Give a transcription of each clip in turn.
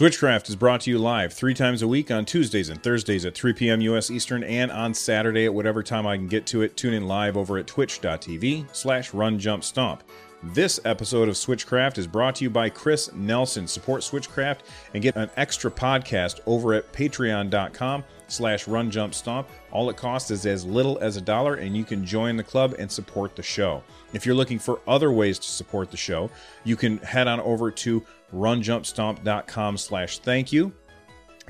Switchcraft is brought to you live three times a week on Tuesdays and Thursdays at 3 p.m. U.S. Eastern and on Saturday at whatever time I can get to it. Tune in live over at twitch.tv slash run jump stomp. This episode of Switchcraft is brought to you by Chris Nelson. Support Switchcraft and get an extra podcast over at patreon.com slash run jump stomp. All it costs is as little as a dollar and you can join the club and support the show. If you're looking for other ways to support the show, you can head on over to runjumpstomp.com slash thank you.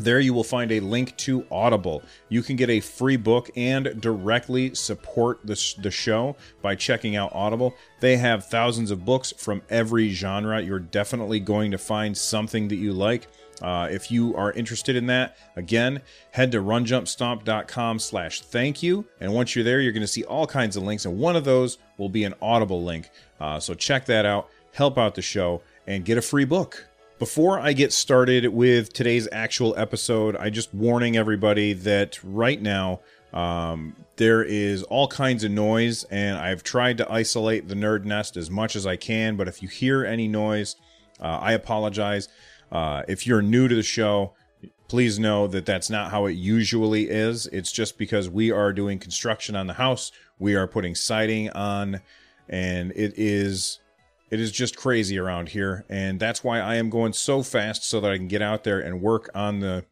There you will find a link to Audible. You can get a free book and directly support the, the show by checking out Audible. They have thousands of books from every genre. You're definitely going to find something that you like. Uh, if you are interested in that, again, head to runjumpstomp.com slash thank you. And once you're there, you're going to see all kinds of links. And one of those will be an Audible link. Uh, so check that out, help out the show, and get a free book. Before I get started with today's actual episode, I just warning everybody that right now um, there is all kinds of noise, and I've tried to isolate the nerd nest as much as I can. But if you hear any noise, uh, I apologize. Uh, if you're new to the show, please know that that's not how it usually is. It's just because we are doing construction on the house, we are putting siding on, and it is it is just crazy around here, and that's why I am going so fast so that I can get out there and work on the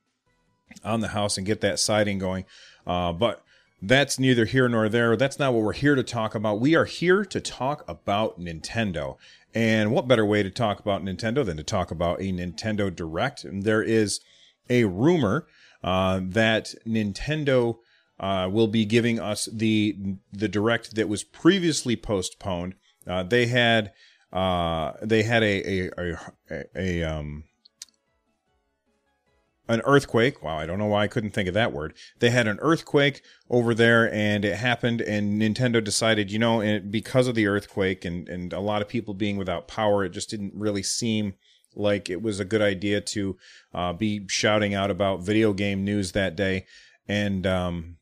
on the house and get that siding going. Uh, but that's neither here nor there. That's not what we're here to talk about. We are here to talk about Nintendo. And what better way to talk about Nintendo than to talk about a Nintendo Direct? And there is a rumor uh, that Nintendo uh, will be giving us the the Direct that was previously postponed. Uh, they had uh, they had a a, a a, um an earthquake. Wow, I don't know why I couldn't think of that word. They had an earthquake over there, and it happened, and Nintendo decided, you know, because of the earthquake and and a lot of people being without power, it just didn't really seem like it was a good idea to uh, be shouting out about video game news that day, and um,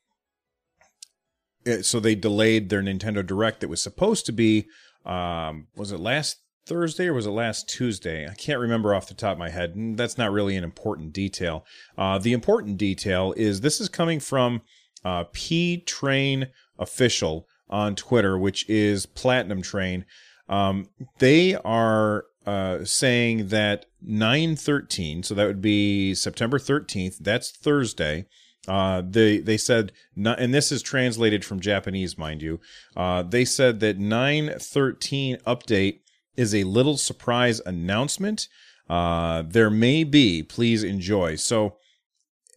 it, so they delayed their Nintendo Direct that was supposed to be um, was it last Thursday or was it last Tuesday? I can't remember off the top of my head. That's not really an important detail. Uh, the important detail is this is coming from uh, P Train Official on Twitter, which is Platinum Train. Um, they are uh, saying that 913, so that would be September 13th, that's Thursday, uh, they they said, and this is translated from Japanese, mind you. Uh, they said that 913 update is a little surprise announcement. Uh, there may be, please enjoy. So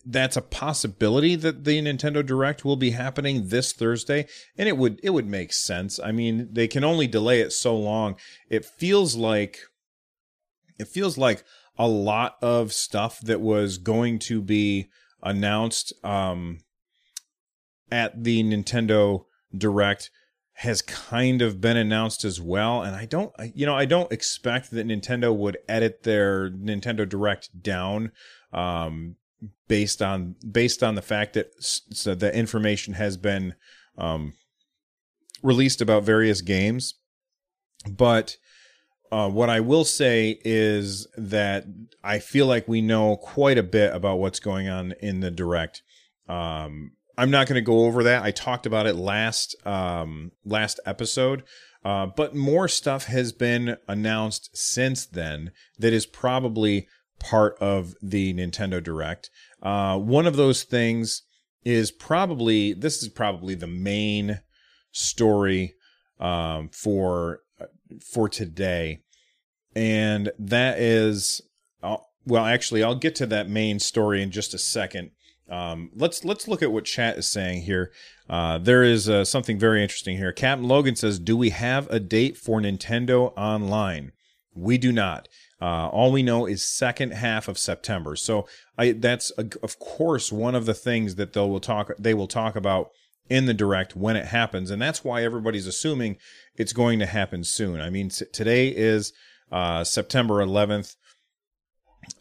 that's a possibility that the Nintendo Direct will be happening this Thursday, and it would it would make sense. I mean, they can only delay it so long. It feels like it feels like a lot of stuff that was going to be announced um, at the Nintendo Direct has kind of been announced as well and i don't you know i don't expect that nintendo would edit their nintendo direct down um, based on based on the fact that so the information has been um, released about various games but uh, what I will say is that I feel like we know quite a bit about what's going on in the direct. Um, I'm not going to go over that. I talked about it last um, last episode, uh, but more stuff has been announced since then that is probably part of the Nintendo Direct. Uh, one of those things is probably this is probably the main story um, for for today, and that is, uh, well, actually, I'll get to that main story in just a second. Um, let's let's look at what chat is saying here. Uh, there is uh, something very interesting here. Captain Logan says, "Do we have a date for Nintendo Online?" We do not. Uh, all we know is second half of September. So I, that's a, of course one of the things that they will talk they will talk about in the direct when it happens, and that's why everybody's assuming it's going to happen soon. I mean, today is uh, September 11th,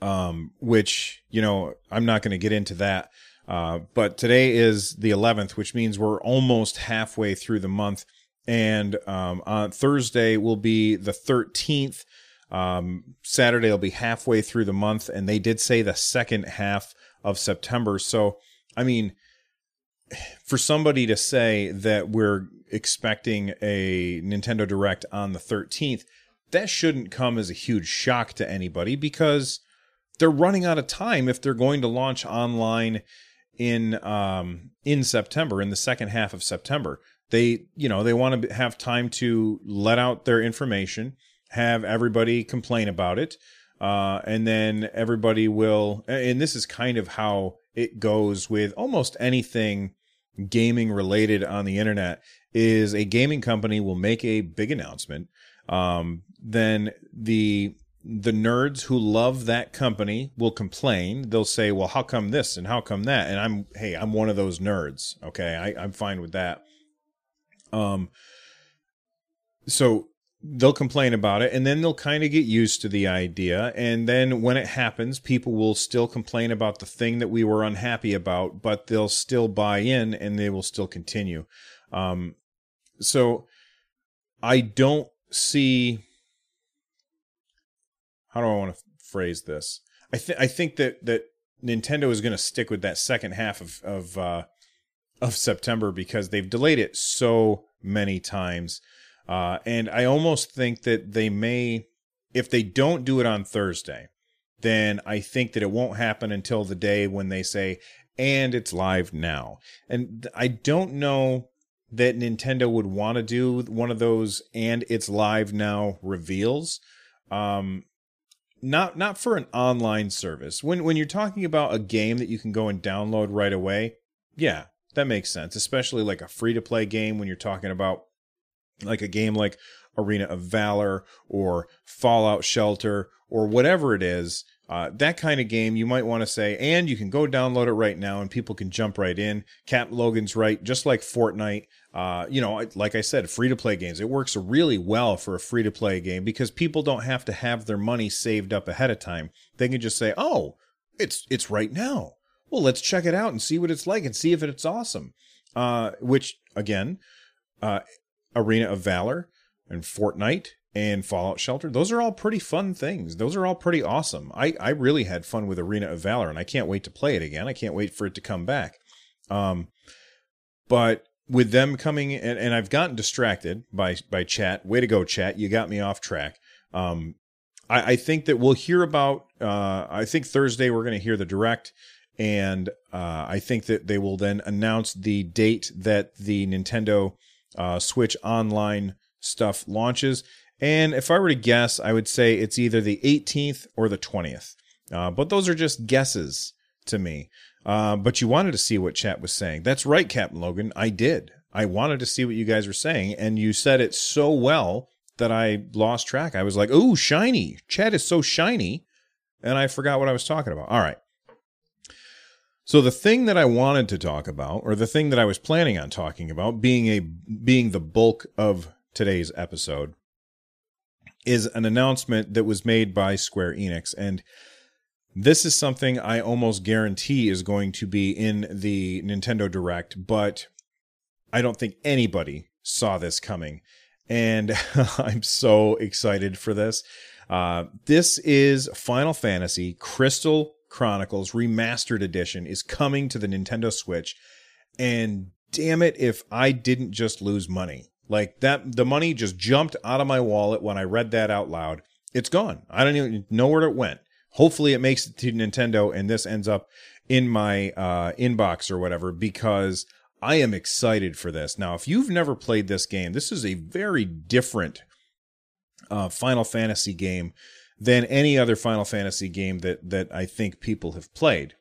um, which you know I'm not going to get into that. Uh, but today is the 11th, which means we're almost halfway through the month. And um, on Thursday will be the 13th. Um, Saturday will be halfway through the month, and they did say the second half of September. So, I mean, for somebody to say that we're expecting a Nintendo Direct on the 13th, that shouldn't come as a huge shock to anybody because they're running out of time if they're going to launch online in um, in September in the second half of September. They you know they want to have time to let out their information have everybody complain about it. Uh, and then everybody will, and this is kind of how it goes with almost anything gaming related on the internet is a gaming company will make a big announcement. Um, then the the nerds who love that company will complain. They'll say, "Well, how come this and how come that?" And I'm, hey, I'm one of those nerds. Okay, I, I'm fine with that. Um, so they'll complain about it and then they'll kind of get used to the idea and then when it happens people will still complain about the thing that we were unhappy about but they'll still buy in and they will still continue um, so i don't see how do i want to phrase this i think i think that that nintendo is going to stick with that second half of of uh of september because they've delayed it so many times uh, and I almost think that they may, if they don't do it on Thursday, then I think that it won't happen until the day when they say, and it's live now. And I don't know that Nintendo would want to do one of those and it's live now reveals. Um, not not for an online service. When when you're talking about a game that you can go and download right away, yeah, that makes sense. Especially like a free to play game when you're talking about like a game like Arena of Valor or Fallout Shelter or whatever it is, uh, that kind of game, you might want to say, and you can go download it right now and people can jump right in. Cap Logan's right, just like Fortnite. Uh, you know, like I said, free to play games. It works really well for a free to play game because people don't have to have their money saved up ahead of time. They can just say, oh, it's it's right now. Well, let's check it out and see what it's like and see if it's awesome. Uh, which again, uh, Arena of Valor and Fortnite and Fallout Shelter. Those are all pretty fun things. Those are all pretty awesome. I, I really had fun with Arena of Valor and I can't wait to play it again. I can't wait for it to come back. Um, but with them coming and, and I've gotten distracted by by chat. Way to go, chat. You got me off track. Um, I, I think that we'll hear about uh, I think Thursday we're gonna hear the direct and uh, I think that they will then announce the date that the Nintendo uh, Switch Online stuff launches. And if I were to guess, I would say it's either the 18th or the 20th. Uh, but those are just guesses to me. Uh, but you wanted to see what chat was saying. That's right, Captain Logan. I did. I wanted to see what you guys were saying, and you said it so well that I lost track. I was like, "Oh, shiny! Chat is so shiny," and I forgot what I was talking about. All right. So the thing that I wanted to talk about, or the thing that I was planning on talking about, being a being the bulk of today's episode, is an announcement that was made by Square Enix, and this is something I almost guarantee is going to be in the Nintendo Direct, but I don't think anybody saw this coming, and I'm so excited for this. Uh, this is Final Fantasy Crystal Chronicles Remastered Edition is coming to the Nintendo Switch. And damn it, if I didn't just lose money. Like that, the money just jumped out of my wallet when I read that out loud. It's gone. I don't even know where it went. Hopefully, it makes it to Nintendo and this ends up in my uh, inbox or whatever because I am excited for this. Now, if you've never played this game, this is a very different uh, Final Fantasy game than any other Final Fantasy game that that I think people have played.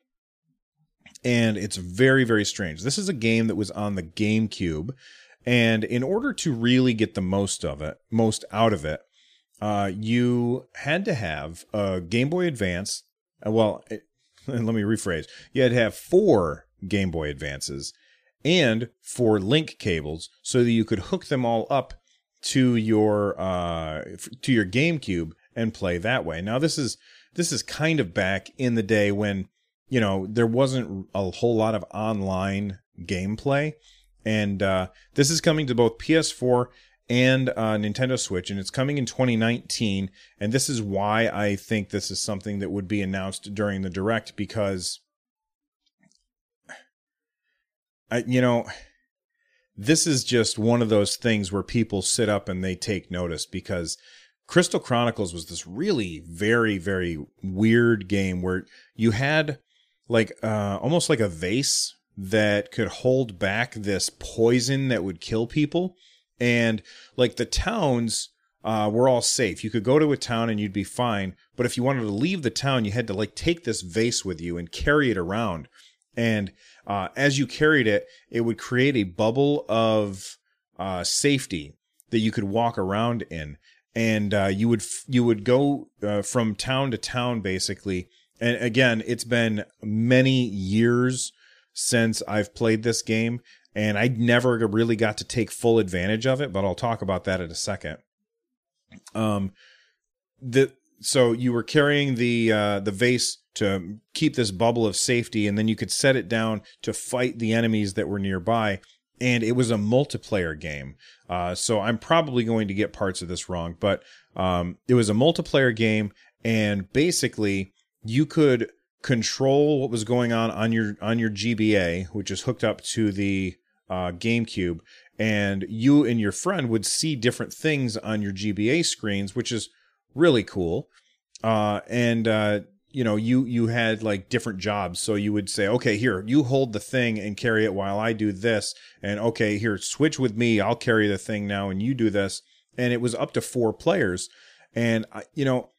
and it's very very strange. This is a game that was on the GameCube, and in order to really get the most of it, most out of it, uh, you had to have a Game Boy Advance. uh, Well, it, let me rephrase. You had to have four Game Boy Advances and four link cables so that you could hook them all up to your uh, to your GameCube and play that way. Now this is this is kind of back in the day when you know there wasn't a whole lot of online gameplay, and uh, this is coming to both PS4 and uh, Nintendo Switch, and it's coming in 2019. And this is why I think this is something that would be announced during the direct because, I you know, this is just one of those things where people sit up and they take notice because Crystal Chronicles was this really very very weird game where you had like uh almost like a vase that could hold back this poison that would kill people and like the towns uh, were all safe. You could go to a town and you'd be fine. But if you wanted to leave the town, you had to like take this vase with you and carry it around. And uh, as you carried it, it would create a bubble of uh, safety that you could walk around in. And uh, you would you would go uh, from town to town basically. And again, it's been many years since I've played this game, and I never really got to take full advantage of it. But I'll talk about that in a second. Um, the so you were carrying the uh, the vase to keep this bubble of safety, and then you could set it down to fight the enemies that were nearby. And it was a multiplayer game, uh, so I'm probably going to get parts of this wrong, but um, it was a multiplayer game, and basically you could control what was going on on your on your GBA, which is hooked up to the uh, GameCube, and you and your friend would see different things on your GBA screens, which is really cool. Uh, and uh, you know, you you had like different jobs, so you would say, okay, here you hold the thing and carry it while I do this, and okay, here switch with me, I'll carry the thing now, and you do this, and it was up to four players, and you know,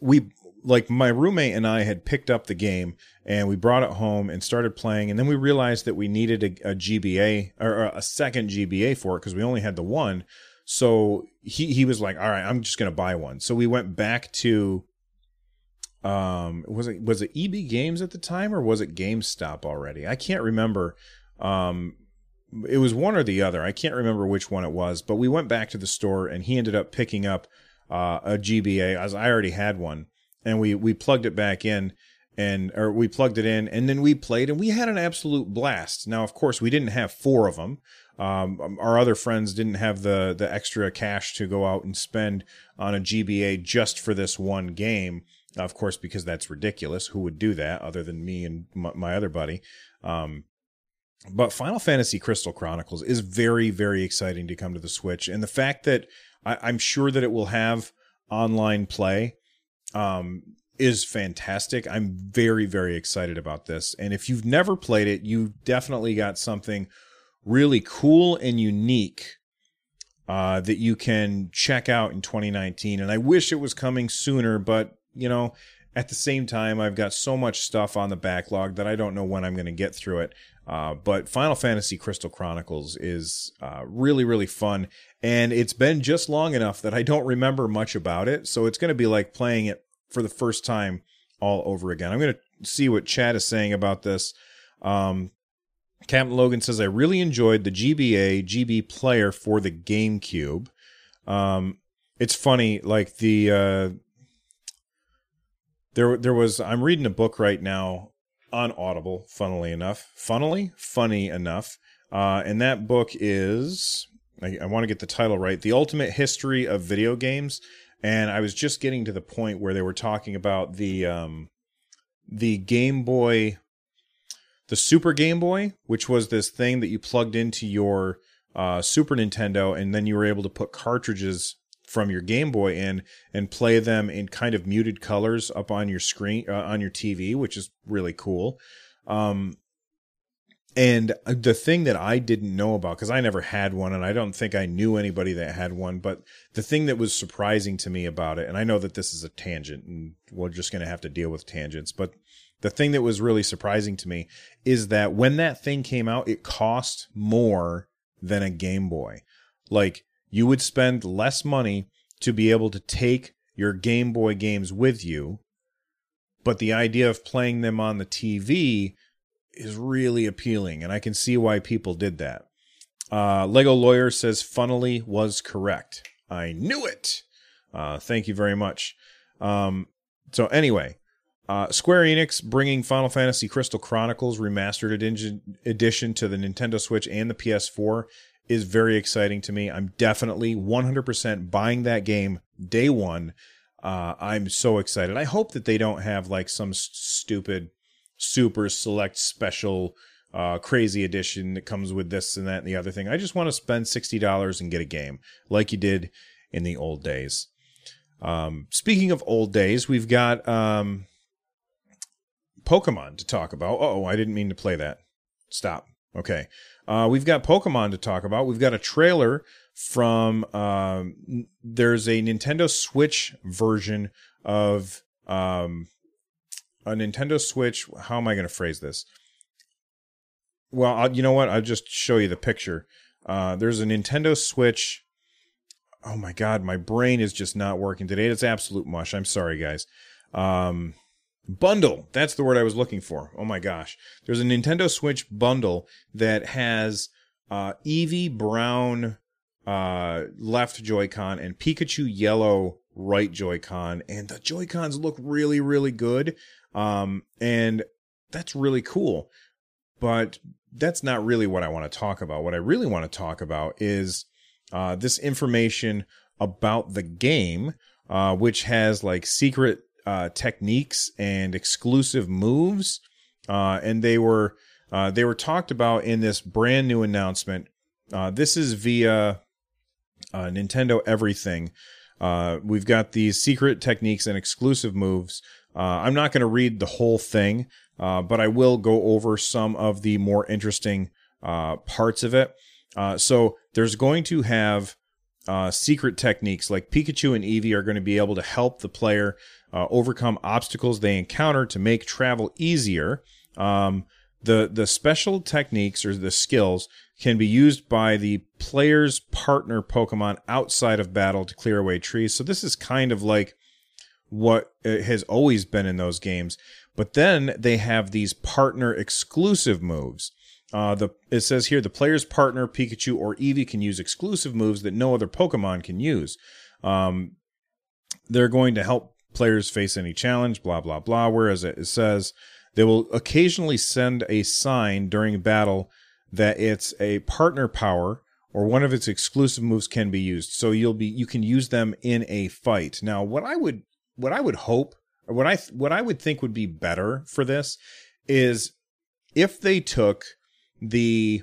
we like my roommate and I had picked up the game and we brought it home and started playing. And then we realized that we needed a, a GBA or a second GBA for it because we only had the one. So he, he was like, all right, I'm just to buy one. So we went back to, um, was it, was it EB Games at the time or was it GameStop already? I can't remember. Um, it was one or the other. I can't remember which one it was, but we went back to the store and he ended up picking up uh, a GBA as I already had one. And we we plugged it back in and or we plugged it in and then we played and we had an absolute blast. Now of course we didn't have four of them um, our other friends didn't have the the extra cash to go out and spend on a gba just for this one game. Of course because that's ridiculous. Who would do that other than me and my, my other buddy? Um, but Final Fantasy Crystal Chronicles is very, very exciting to come to the Switch, and the fact that I, I'm sure that it will have online play um, is fantastic. I'm very, very excited about this. And if you've never played it, you definitely got something really cool and unique uh, that you can check out in 2019. And I wish it was coming sooner, but you know, at the same time, I've got so much stuff on the backlog that I don't know when I'm going to get through it. Uh, but Final Fantasy Crystal Chronicles is uh, really, really fun. And it's been just long enough that I don't remember much about it. So it's going to be like playing it for the first time all over again. I'm going to see what Chad is saying about this. Um, Captain Logan says, I really enjoyed the GBA GB player for the GameCube. Um, it's funny, like the. Uh, there, there was. I'm reading a book right now on Audible, funnily enough. Funnily? Funny enough. Uh, and that book is, I, I want to get the title right The Ultimate History of Video Games. And I was just getting to the point where they were talking about the, um, the Game Boy, the Super Game Boy, which was this thing that you plugged into your uh, Super Nintendo, and then you were able to put cartridges from your Game Boy in and play them in kind of muted colors up on your screen uh, on your TV, which is really cool. Um, and the thing that I didn't know about because I never had one, and I don't think I knew anybody that had one, but the thing that was surprising to me about it, and I know that this is a tangent, and we're just going to have to deal with tangents, but the thing that was really surprising to me is that when that thing came out, it cost more than a Game Boy. Like you would spend less money to be able to take your Game Boy games with you, but the idea of playing them on the TV is really appealing, and I can see why people did that. Uh, Lego Lawyer says funnily was correct. I knew it. Uh, thank you very much. Um, so anyway, uh, Square Enix bringing Final Fantasy Crystal Chronicles Remastered Edition to the Nintendo Switch and the PS4 is very exciting to me. I'm definitely 100% buying that game day one. Uh, I'm so excited. I hope that they don't have like some stupid super select special uh, crazy edition that comes with this and that and the other thing. I just want to spend $60 and get a game like you did in the old days. Um, speaking of old days, we've got um, Pokemon to talk about. Oh, I didn't mean to play that. Stop. Okay. Uh, we've got Pokemon to talk about. We've got a trailer from. Um, there's a Nintendo Switch version of um, a Nintendo Switch. How am I going to phrase this? Well, I'll, you know what? I'll just show you the picture. Uh, there's a Nintendo Switch. Oh my God, my brain is just not working today. It's absolute mush. I'm sorry, guys. Um, bundle. That's the word I was looking for. Oh my gosh. There's a Nintendo Switch bundle that has uh, Eevee brown uh, left Joy-Con and Pikachu yellow right Joy-Con, and the Joy-Cons look really, really good. Um, and that's really cool. But that's not really what I want to talk about. What I really want to talk about is uh, this information about the game, uh, which has like secret uh, techniques and exclusive moves, uh, and they were uh, they were talked about in this brand new announcement. Uh, this is via uh, Nintendo Everything. Uh, we've got these secret techniques and exclusive moves. I'm not going to read the whole thing, but I will go over some of the more interesting parts of it. so there's going to have uh, secret techniques like Pikachu and Eevee are going to be able to help the player uh, overcome obstacles they encounter to make travel easier. Um, the the special techniques or the skills can be used by the player's partner Pokemon outside of battle to clear away trees. So this is kind of like what has always been in those games. But then they have these partner exclusive moves. Uh, the it says here the player's partner Pikachu or Eevee can use exclusive moves that no other Pokemon can use. Um, they're going to help players face any challenge, blah, blah, blah. Whereas it says they will occasionally send a sign during battle that it's a partner power or one of its exclusive moves can be used. So you'll be you can use them in a fight. Now, what I would what I would hope or what I what I would think would be better for this is if they took the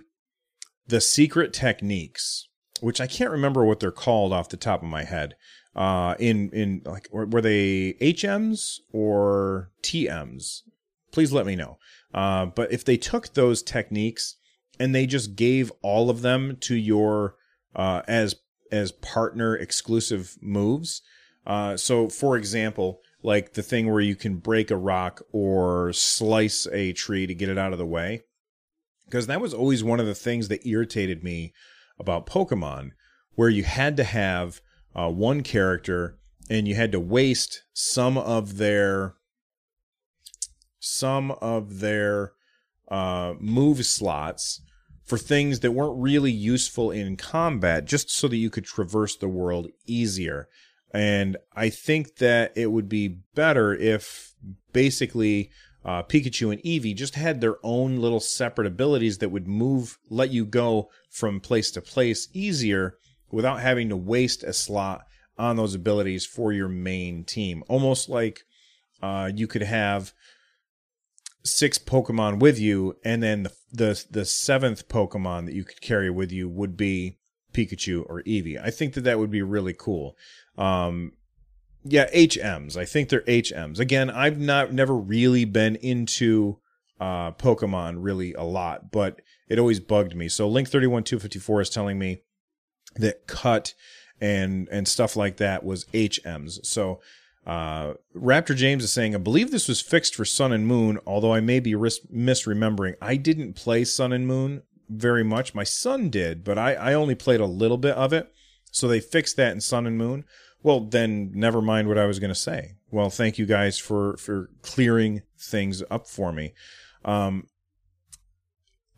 the secret techniques, which I can't remember what they're called off the top of my head, uh, in in like were they HMs or TMs? Please let me know. Uh, but if they took those techniques and they just gave all of them to your uh, as as partner exclusive moves. Uh, so, for example, like the thing where you can break a rock or slice a tree to get it out of the way, because that was always one of the things that irritated me about Pokemon, where you had to have uh, one character and you had to waste some of their some of their uh, move slots for things that weren't really useful in combat just so that you could traverse the world easier. And i think that it would be better if basically uh, pikachu and eevee just had their own little separate abilities that would move let you go from place to place easier without having to waste a slot on those abilities for your main team. Almost like uh, you could have six Pokemon with you, and then the, the the seventh Pokemon that you could carry with you would be Pikachu or Eevee. I think that that would be really cool. Um, yeah, HMs. I think they're HMs. Again, I've not never really been into uh, Pokemon really a lot, but it always bugged me. So Link thirty one two fifty four is telling me that cut and and stuff like that was HMs. So Uh, Raptor James is saying, I believe this was fixed for Sun and Moon, although I may be ris- misremembering. I didn't play Sun and Moon very much. My son did, but I, I only played a little bit of it. So they fixed that in Sun and Moon. Well, then never mind what I was going to say. Well, thank you guys for for clearing things up for me. Um,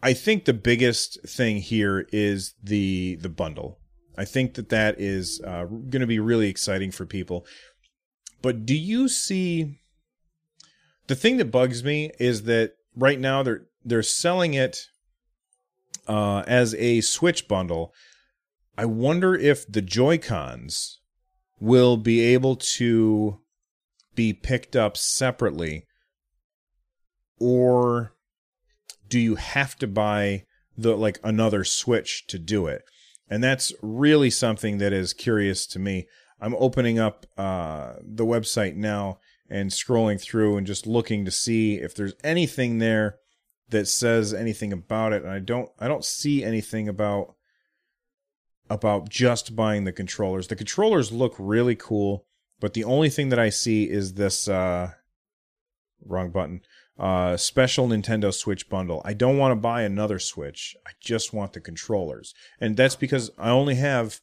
I think the biggest thing here is the the bundle. I think that that is uh, going to be really exciting for people. But do you see the thing that bugs me is that right now they're they're selling it uh, as a Switch bundle. I wonder if the Joy Cons will be able to be picked up separately, or do you have to buy the like another Switch to do it? And that's really something that is curious to me. I'm opening up uh, the website now and scrolling through and just looking to see if there's anything there that says anything about it. And I don't I don't see anything about about just buying the controllers. The controllers look really cool, but the only thing that I see is this uh, wrong button. Uh, special Nintendo Switch bundle. I don't want to buy another Switch. I just want the controllers. And that's because I only have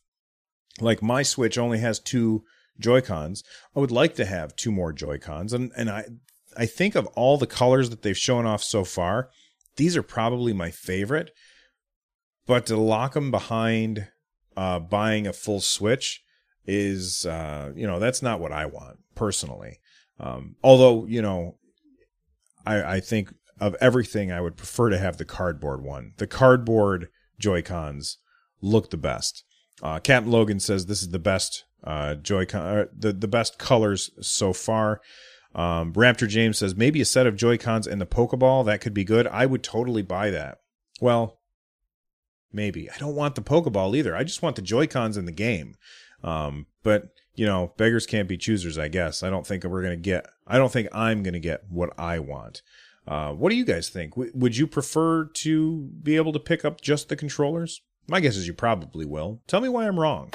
like my Switch only has two Joy-Cons. I would like to have two more Joy-Cons and and I I think of all the colors that they've shown off so far, these are probably my favorite. But to lock them behind uh, buying a full Switch is, uh, you know, that's not what I want personally. Um, although, you know, I, I think of everything, I would prefer to have the cardboard one. The cardboard Joy Cons look the best. Uh, Captain Logan says this is the best uh, Joy-Con, uh, the the best colors so far. Um, Raptor James says maybe a set of Joy Cons and the Pokeball that could be good. I would totally buy that. Well, maybe I don't want the Pokeball either. I just want the Joy Cons in the game. Um, but you know, beggars can't be choosers. I guess I don't think we're gonna get. I don't think I'm gonna get what I want. Uh, what do you guys think? W- would you prefer to be able to pick up just the controllers? My guess is you probably will. Tell me why I'm wrong.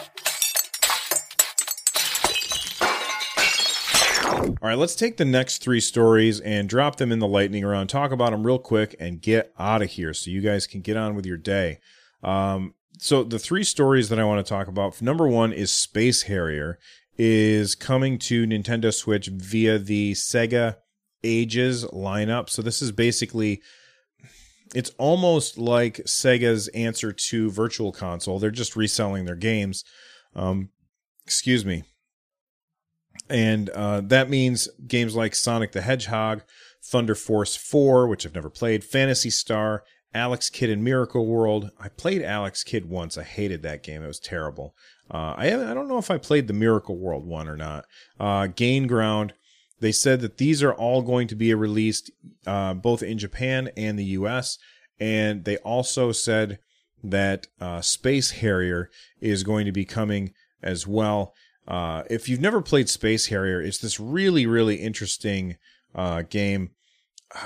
All right, let's take the next three stories and drop them in the lightning round, talk about them real quick, and get out of here so you guys can get on with your day. Um, so, the three stories that I want to talk about number one is Space Harrier is coming to Nintendo Switch via the Sega Ages lineup. So, this is basically it's almost like Sega's answer to Virtual Console. They're just reselling their games. Um, excuse me. And uh, that means games like Sonic the Hedgehog, Thunder Force 4, which I've never played, Phantasy Star, Alex Kidd in Miracle World. I played Alex Kidd once. I hated that game. It was terrible. Uh, I I don't know if I played the Miracle World one or not. Uh, Gain Ground. They said that these are all going to be released uh, both in Japan and the U.S. And they also said that uh, Space Harrier is going to be coming as well. Uh, if you've never played Space Harrier, it's this really really interesting uh, game.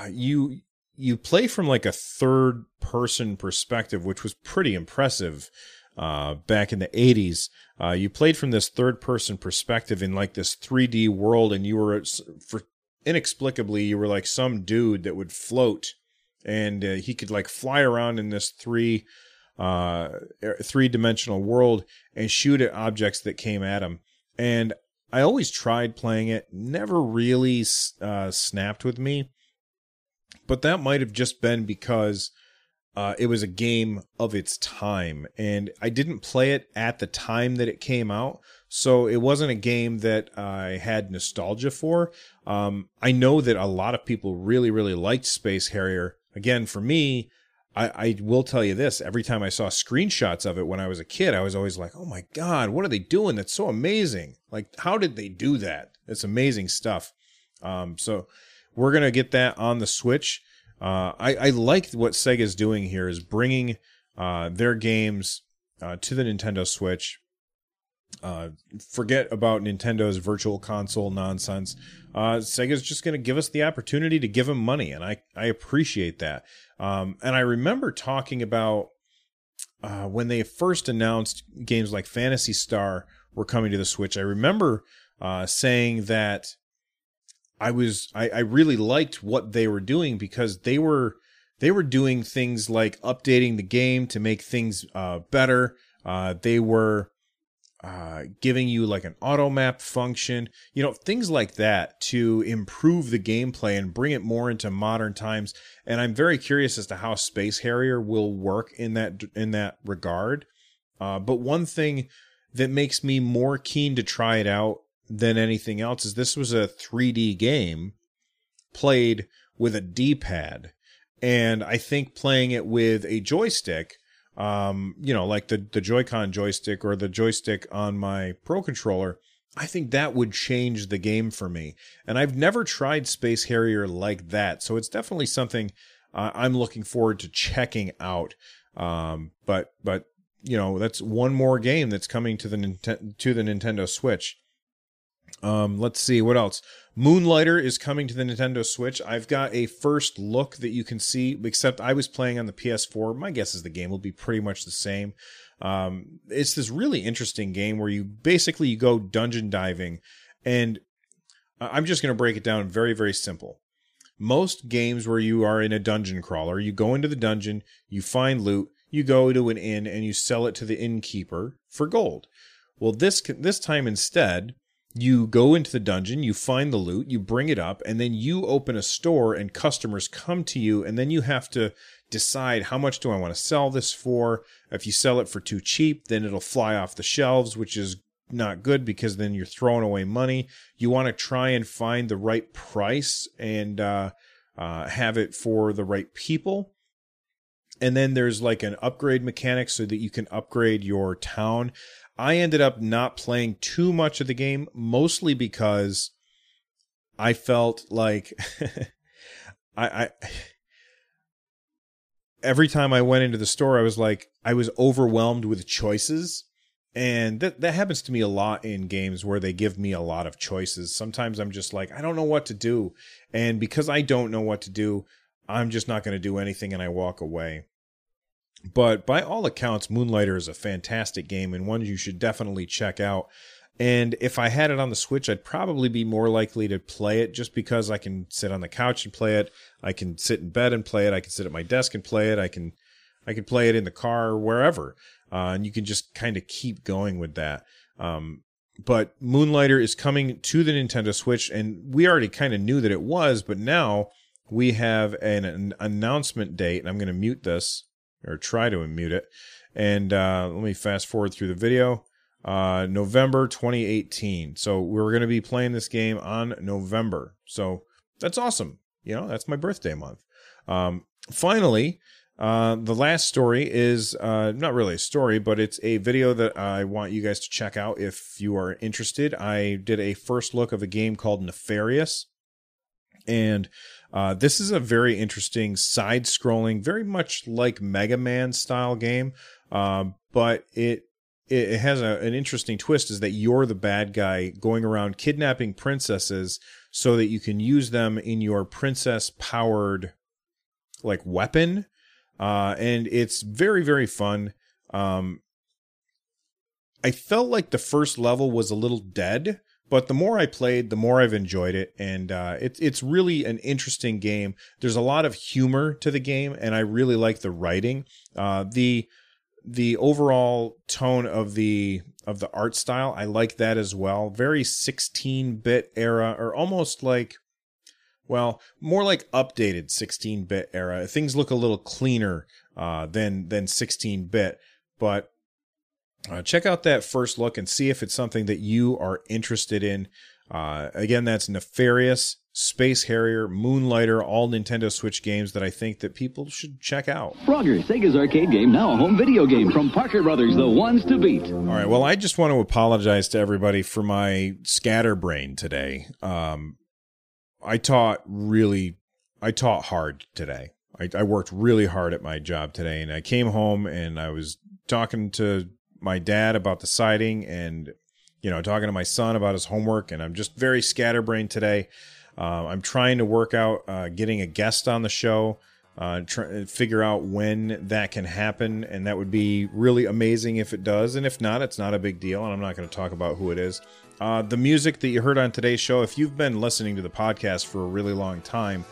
you you play from like a third person perspective, which was pretty impressive uh, back in the 80s. Uh, you played from this third person perspective in like this 3D world, and you were for inexplicably you were like some dude that would float, and uh, he could like fly around in this three uh er, three dimensional world and shoot at objects that came at him. And I always tried playing it, never really uh, snapped with me but that might have just been because uh, it was a game of its time, and I didn't play it at the time that it came out, so it wasn't a game that I had nostalgia for. Um, I know that a lot of people really, really liked Space Harrier. Again, for me, I, I, will tell you this every time I saw screenshots of it when I was a kid, I was always like, oh my God, what are they doing? That's so amazing. Like, how did they do that? It's amazing stuff. Um, so we're gonna get that on the Switch. Uh, I, I like what Sega's doing here is bringing uh, their games uh, to the Nintendo Switch. Uh, forget about Nintendo's virtual console nonsense. Uh, Sega's just going to give us the opportunity to give them money, and I, I appreciate that. Um, and I remember talking about uh, when they first announced games like Phantasy Star were coming to the Switch. I remember saying that I was I, I really liked what they were doing because they were they were doing things like updating the game to make things uh, better. Uh, they were uh, giving you like an auto map function, you know, things like that to improve the gameplay and bring it more into modern times. And I'm very curious as to how Space Harrier will work in that in that regard. Uh, but one thing that makes me more keen to try it out than anything else is this was a 3D game played with a D-pad, and I think playing it with a joystick um, you know, like the the Joy-Con joystick or the joystick on my Pro controller, I think that would change the game for me. And I've never tried Space Harrier like that, so it's definitely something uh, I'm looking forward to checking out. Um, but but you know, that's one more game that's coming to the Nintendo to the Nintendo Switch. Um, let's see what else. Moonlighter is coming to the Nintendo Switch. I've got a first look that you can see, except I was playing on the PS4. My guess is the game will be pretty much the same. Um, it's this really interesting game where you basically you go dungeon diving, and I'm just going to break it down very very simple. Most games where you are in a dungeon crawler, you go into the dungeon, you find loot, you go to an inn, and you sell it to the innkeeper for gold. Well, this this time instead, you go into the dungeon, you find the loot, you bring it up, and then you open a store and customers come to you, and then you have to decide how much do I want to sell this for. If you sell it for too cheap, then it'll fly off the shelves, which is not good because then you're throwing away money. You want to try and find the right price and uh, uh, have it for the right people. And then there's like an upgrade mechanic so that you can upgrade your town. I ended up not playing too much of the game, mostly because I felt like I, I every time I went into the store, I was like I was overwhelmed with choices. And that that happens to me a lot in games where they give me a lot of choices. Sometimes I'm just like, I don't know what to do. And because I don't know what to do, I'm just not going to do anything and I walk away. But by all accounts, Moonlighter is a fantastic game and one you should definitely check out. And if I had it on the Switch, I'd probably be more likely to play it just because I can sit on the couch and play it. I can sit in bed and play it. I can sit at my desk and play it. I can I can play it in the car or wherever. Uh, and you can just kind of keep going with that. Um, but Moonlighter is coming to the Nintendo Switch, and we already kind of knew that it was, but now we have an, an announcement date. And I'm going to mute this or try to mute it. And uh, let me fast forward through the video. Uh, November 2018. So we're going to be playing this game on November. So that's awesome. You know, that's my birthday month. Um, finally, uh, the last story is uh, not really a story, but it's a video that I want you guys to check out if you are interested. I did a first look of a game called Nefarious. And uh, this is a very interesting side scrolling, very much like Mega Man style game, uh, but it it has a, an interesting twist is that you're the bad guy going around kidnapping princesses so that you can use them in your princess powered like weapon. Uh, and it's very very fun. Um, i felt like the first level was a little dead but the more I played, the more I've enjoyed it, and uh, it's it's really an interesting game. There's a lot of humor to the game, and I really like the writing. Uh, the the overall tone of the of the art style, I like that as well. Very 16-bit era, or almost like, well, more like updated 16-bit era. Things look a little cleaner uh, than than 16-bit, but uh, check out that first look and see if it's something that you are interested in. Uh, again, that's Nefarious, Space Harrier, Moonlighter, all Nintendo Switch games that I think that people should check out. Frogger, Sega's arcade game, now a home video game from Parker Brothers, the ones to beat. All right, well, I just want to apologize to everybody for my scatterbrain today. Um, I taught really, I taught hard today. I, I worked really hard at my job today, and I came home and I was talking to my dad about the siding and you know talking to my son about his homework and i'm just very scatterbrained today uh, i'm trying to work out uh, getting a guest on the show uh, try, figure out when that can happen, and that would be really amazing if it does. And if not, it's not a big deal, and I'm not going to talk about who it is. Uh, the music that you heard on today's show, if you've been listening to the podcast for a really long time,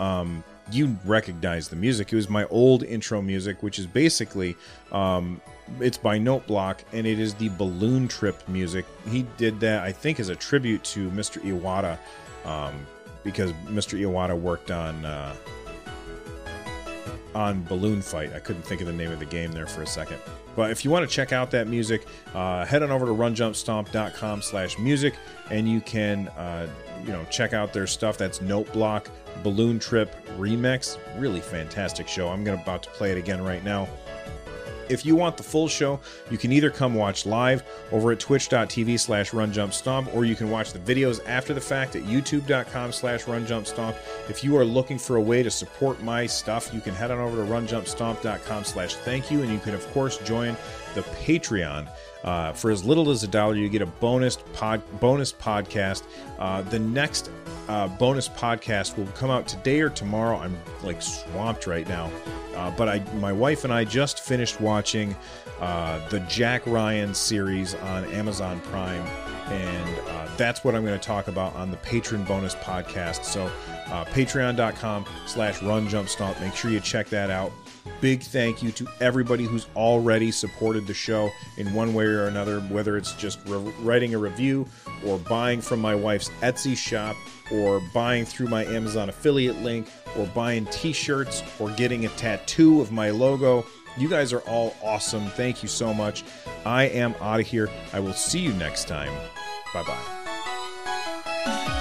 um, you recognize the music. It was my old intro music, which is basically um, it's by NoteBlock, and it is the Balloon Trip music. He did that, I think, as a tribute to Mr. Iwata, um, because Mr. Iwata worked on uh, on Balloon Fight. I couldn't think of the name of the game there for a second. But if you want to check out that music, uh, head on over to runjumpstomp.com slash music and you can, uh, you know, check out their stuff. That's NoteBlock Balloon Trip Remix. Really fantastic show. I'm gonna about to play it again right now. If you want the full show, you can either come watch live over at twitch.tv slash runjumpstomp, or you can watch the videos after the fact at youtube.com slash runjumpstomp. If you are looking for a way to support my stuff, you can head on over to runjumpstomp.com slash thank you, and you can, of course, join the Patreon. Uh, for as little as a dollar, you get a bonus pod, bonus podcast. Uh, the next uh, bonus podcast will come out today or tomorrow. I'm like swamped right now, uh, but I, my wife and I just finished watching uh, the Jack Ryan series on Amazon Prime, and uh, that's what I'm going to talk about on the patron bonus podcast. So, Patreon.com/slash Run Jump Stomp. Make sure you check that out big thank you to everybody who's already supported the show in one way or another, whether it's just re- writing a review or buying from my wife's Etsy shop or buying through my Amazon affiliate link or buying t shirts or getting a tattoo of my logo. You guys are all awesome. Thank you so much. I am out of here. I will see you next time. Bye bye.